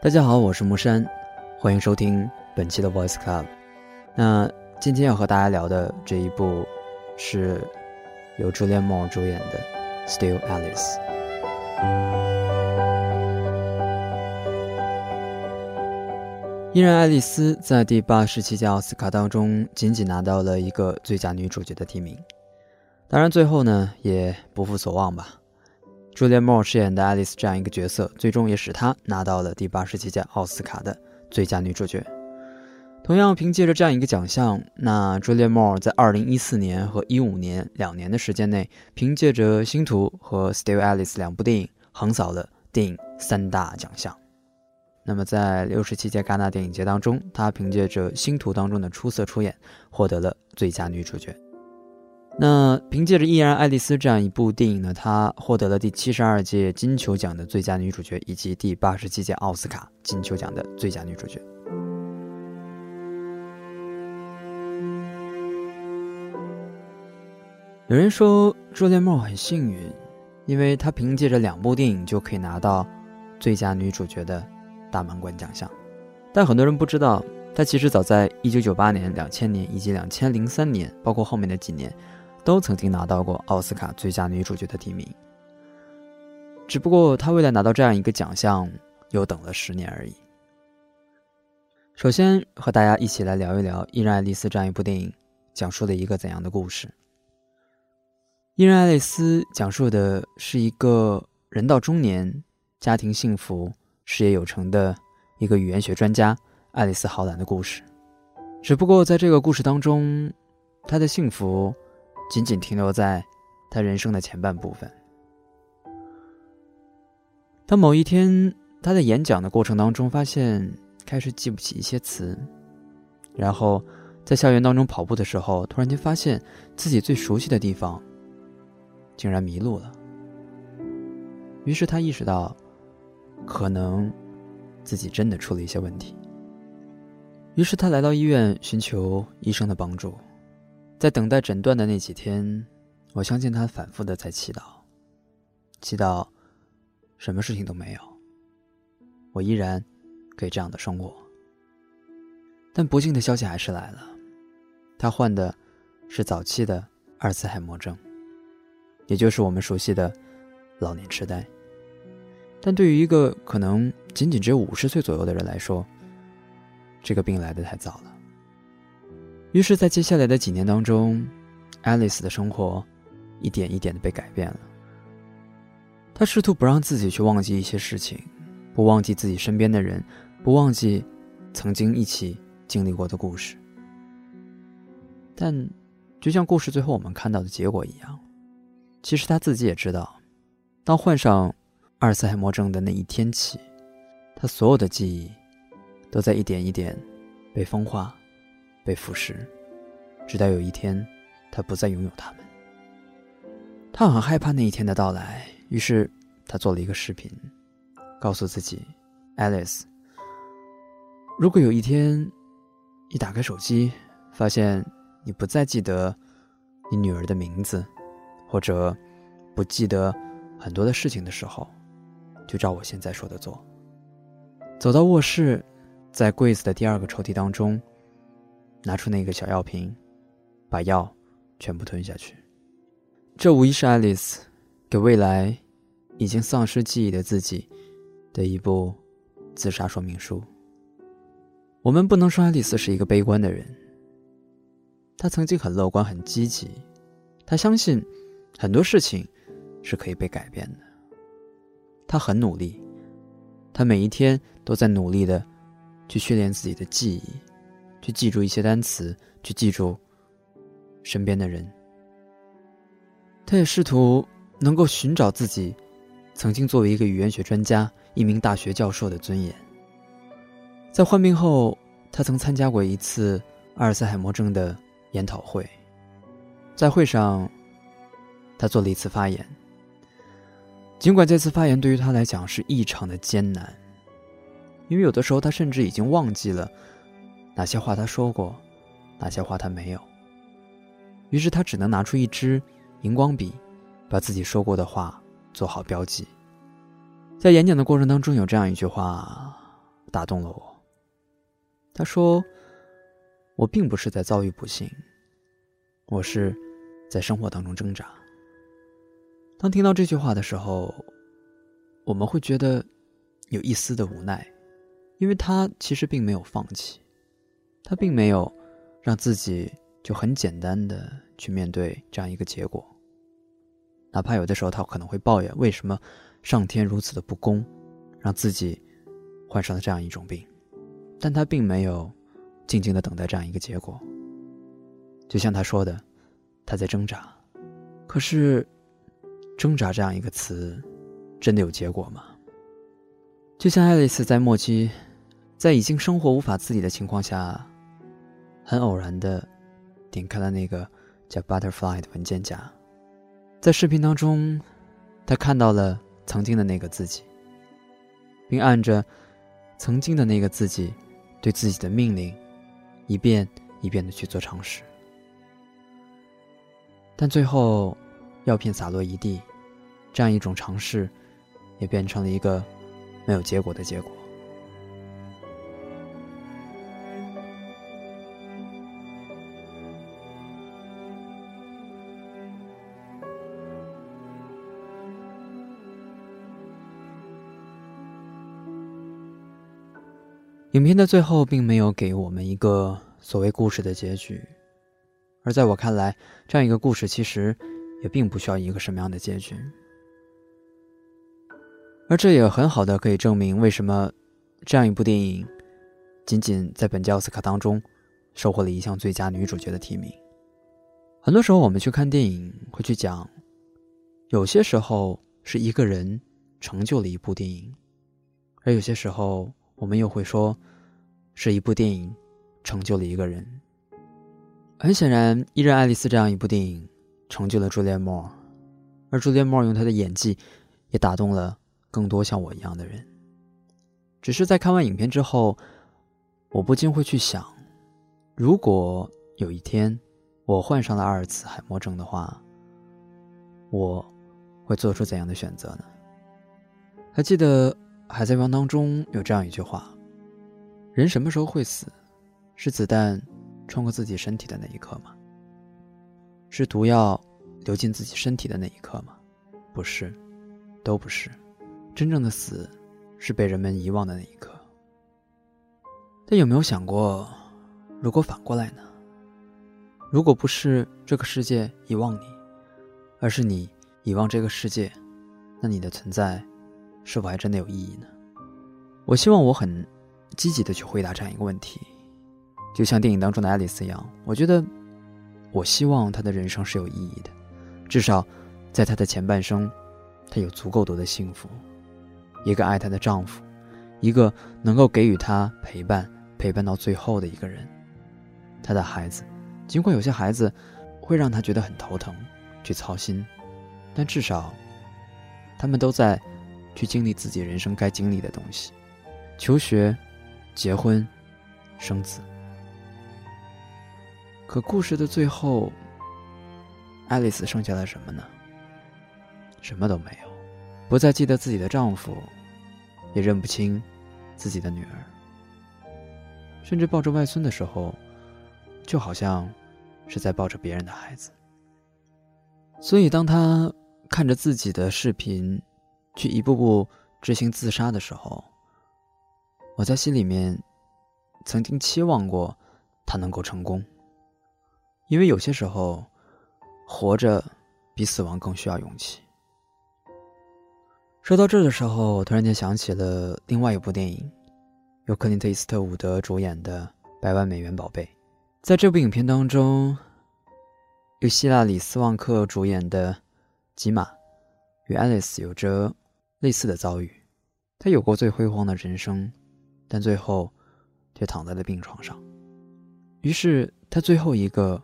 大家好，我是木山，欢迎收听本期的 Voice Club。那今天要和大家聊的这一部是由 Julian Moore 主演的《Still Alice》。依然，爱丽丝在第八十七届奥斯卡当中仅仅拿到了一个最佳女主角的提名。当然，最后呢也不负所望吧。Julia Moore 饰演的爱丽丝这样一个角色，最终也使她拿到了第八十七届奥斯卡的最佳女主角。同样，凭借着这样一个奖项，那 Julia Moore 在二零一四年和一五年两年的时间内，凭借着《星途》和《Still Alice》两部电影，横扫了电影三大奖项。那么，在六十七届戛纳电影节当中，她凭借着《星途》当中的出色出演，获得了最佳女主角。那凭借着《依然爱丽丝》这样一部电影呢，她获得了第七十二届金球奖的最佳女主角，以及第八十七届奥斯卡金球奖的最佳女主角。有人说朱莉莫很幸运，因为她凭借着两部电影就可以拿到最佳女主角的大满贯奖项。但很多人不知道，她其实早在一九九八年、两千年以及两千零三年，包括后面的几年。都曾经拿到过奥斯卡最佳女主角的提名，只不过她为了拿到这样一个奖项，又等了十年而已。首先和大家一起来聊一聊《依然爱丽丝》这样一部电影，讲述了一个怎样的故事？《依然爱丽丝》讲述的是一个人到中年、家庭幸福、事业有成的一个语言学专家爱丽丝·豪兰的故事。只不过在这个故事当中，她的幸福。仅仅停留在他人生的前半部分。当某一天他在演讲的过程当中发现开始记不起一些词，然后在校园当中跑步的时候，突然间发现自己最熟悉的地方竟然迷路了。于是他意识到，可能自己真的出了一些问题。于是他来到医院寻求医生的帮助。在等待诊断的那几天，我相信他反复的在祈祷，祈祷什么事情都没有，我依然可以这样的生活。但不幸的消息还是来了，他患的是早期的阿尔茨海默症，也就是我们熟悉的老年痴呆。但对于一个可能仅仅只有五十岁左右的人来说，这个病来的太早了。于是，在接下来的几年当中，爱丽丝的生活一点一点的被改变了。她试图不让自己去忘记一些事情，不忘记自己身边的人，不忘记曾经一起经历过的故事。但，就像故事最后我们看到的结果一样，其实她自己也知道，当患上阿尔茨海默症的那一天起，她所有的记忆都在一点一点被风化。被腐蚀，直到有一天，他不再拥有他们。他很害怕那一天的到来，于是他做了一个视频，告诉自己：“Alice，如果有一天，你打开手机，发现你不再记得你女儿的名字，或者不记得很多的事情的时候，就照我现在说的做。走到卧室，在柜子的第二个抽屉当中。”拿出那个小药瓶，把药全部吞下去。这无疑是爱丽丝给未来已经丧失记忆的自己的一部自杀说明书。我们不能说爱丽丝是一个悲观的人。她曾经很乐观、很积极，她相信很多事情是可以被改变的。她很努力，她每一天都在努力的去训练自己的记忆。去记住一些单词，去记住身边的人。他也试图能够寻找自己曾经作为一个语言学专家、一名大学教授的尊严。在患病后，他曾参加过一次阿尔茨海默症的研讨会，在会上，他做了一次发言。尽管这次发言对于他来讲是异常的艰难，因为有的时候他甚至已经忘记了。哪些话他说过，哪些话他没有。于是他只能拿出一支荧光笔，把自己说过的话做好标记。在演讲的过程当中，有这样一句话：“打动了我。他说：“我并不是在遭遇不幸，我是在生活当中挣扎。”当听到这句话的时候，我们会觉得有一丝的无奈，因为他其实并没有放弃，他并没有让自己就很简单的去面对这样一个结果。哪怕有的时候他可能会抱怨为什么上天如此的不公，让自己患上了这样一种病，但他并没有静静的等待这样一个结果。就像他说的，他在挣扎，可是挣扎这样一个词，真的有结果吗？就像爱丽丝在末期，在已经生活无法自理的情况下，很偶然的点开了那个叫 Butterfly 的文件夹。在视频当中，他看到了曾经的那个自己，并按着曾经的那个自己对自己的命令，一遍一遍的去做尝试。但最后，药片洒落一地，这样一种尝试，也变成了一个没有结果的结果。影片的最后并没有给我们一个所谓故事的结局，而在我看来，这样一个故事其实也并不需要一个什么样的结局。而这也很好的可以证明为什么这样一部电影仅仅在本届奥斯卡当中收获了一项最佳女主角的提名。很多时候我们去看电影会去讲，有些时候是一个人成就了一部电影，而有些时候。我们又会说，是一部电影成就了一个人。很显然，《伊人爱丽丝》这样一部电影成就了朱丽叶·莫尔，而朱丽叶·莫尔用她的演技也打动了更多像我一样的人。只是在看完影片之后，我不禁会去想：如果有一天我患上了阿尔茨海默症的话，我会做出怎样的选择呢？还记得？《海贼王》当中有这样一句话：“人什么时候会死？是子弹穿过自己身体的那一刻吗？是毒药流进自己身体的那一刻吗？不是，都不是。真正的死，是被人们遗忘的那一刻。但有没有想过，如果反过来呢？如果不是这个世界遗忘你，而是你遗忘这个世界，那你的存在？”是否还真的有意义呢？我希望我很积极的去回答这样一个问题，就像电影当中的爱丽丝一样。我觉得，我希望她的人生是有意义的，至少在她的前半生，她有足够多的幸福，一个爱她的丈夫，一个能够给予她陪伴、陪伴到最后的一个人，她的孩子。尽管有些孩子会让她觉得很头疼、去操心，但至少他们都在。去经历自己人生该经历的东西，求学、结婚、生子。可故事的最后，爱丽丝剩下了什么呢？什么都没有，不再记得自己的丈夫，也认不清自己的女儿，甚至抱着外孙的时候，就好像是在抱着别人的孩子。所以，当他看着自己的视频。去一步步执行自杀的时候，我在心里面曾经期望过他能够成功，因为有些时候活着比死亡更需要勇气。说到这的时候，我突然间想起了另外一部电影，由克林特·伊斯特伍德主演的《百万美元宝贝》。在这部影片当中，由希拉里·斯旺克主演的吉玛与爱丽丝有着。类似的遭遇，他有过最辉煌的人生，但最后却躺在了病床上。于是他最后一个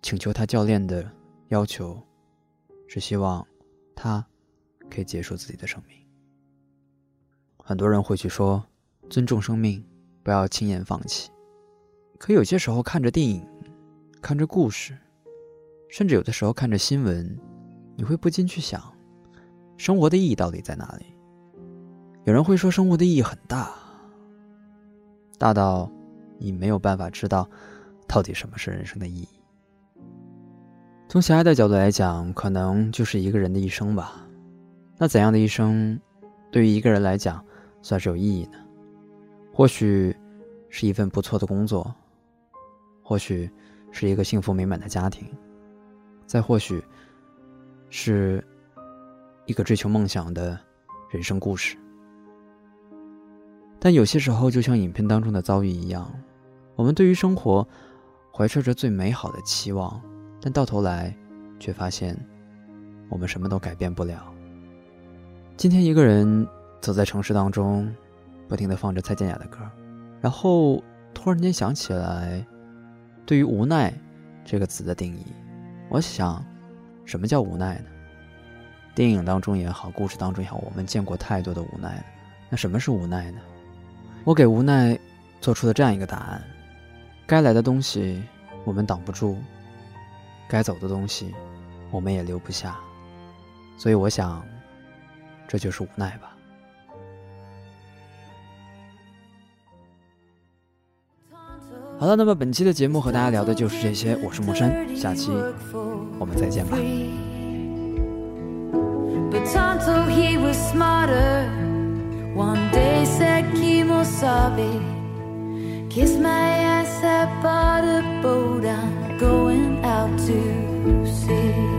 请求他教练的要求，是希望他可以结束自己的生命。很多人会去说尊重生命，不要轻言放弃。可有些时候看着电影，看着故事，甚至有的时候看着新闻，你会不禁去想。生活的意义到底在哪里？有人会说生活的意义很大，大到你没有办法知道到底什么是人生的意义。从狭隘的角度来讲，可能就是一个人的一生吧。那怎样的一生，对于一个人来讲算是有意义呢？或许是一份不错的工作，或许是一个幸福美满的家庭，再或许是一个追求梦想的人生故事。但有些时候，就像影片当中的遭遇一样，我们对于生活怀揣着最美好的期望，但到头来却发现我们什么都改变不了。今天一个人走在城市当中，不停的放着蔡健雅的歌，然后突然间想起来，对于无奈这个词的定义，我想，什么叫无奈呢？电影当中也好，故事当中也好，我们见过太多的无奈了。那什么是无奈呢？我给无奈做出了这样一个答案：该来的东西我们挡不住，该走的东西我们也留不下，所以我想，这就是无奈吧。好了，那么本期的节目和大家聊的就是这些，我是莫山，下期我们再见吧。One day said Kimosabe Kiss my ass, I bought a boat I'm going out to sea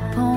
that point.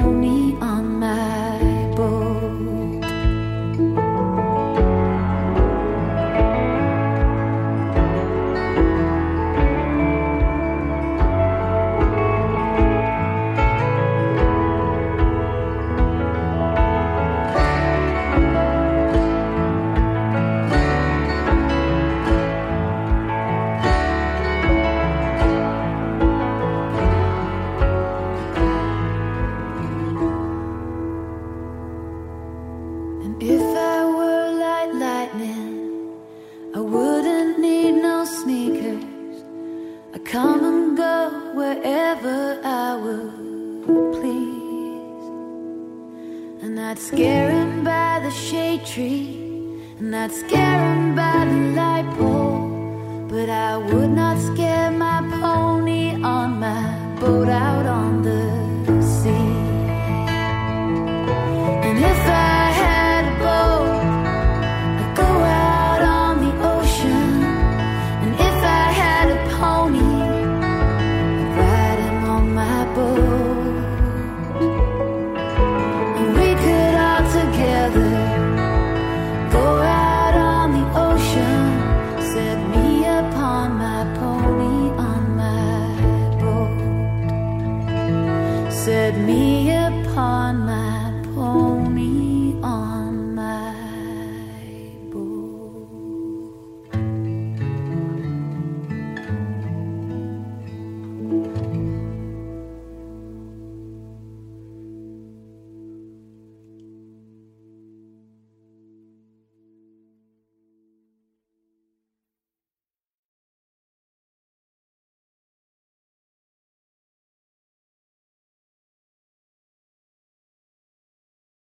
Not scaring by the shade tree, not scaring by the light pole, but I would not scare my pony on my boat out on the sea. And if I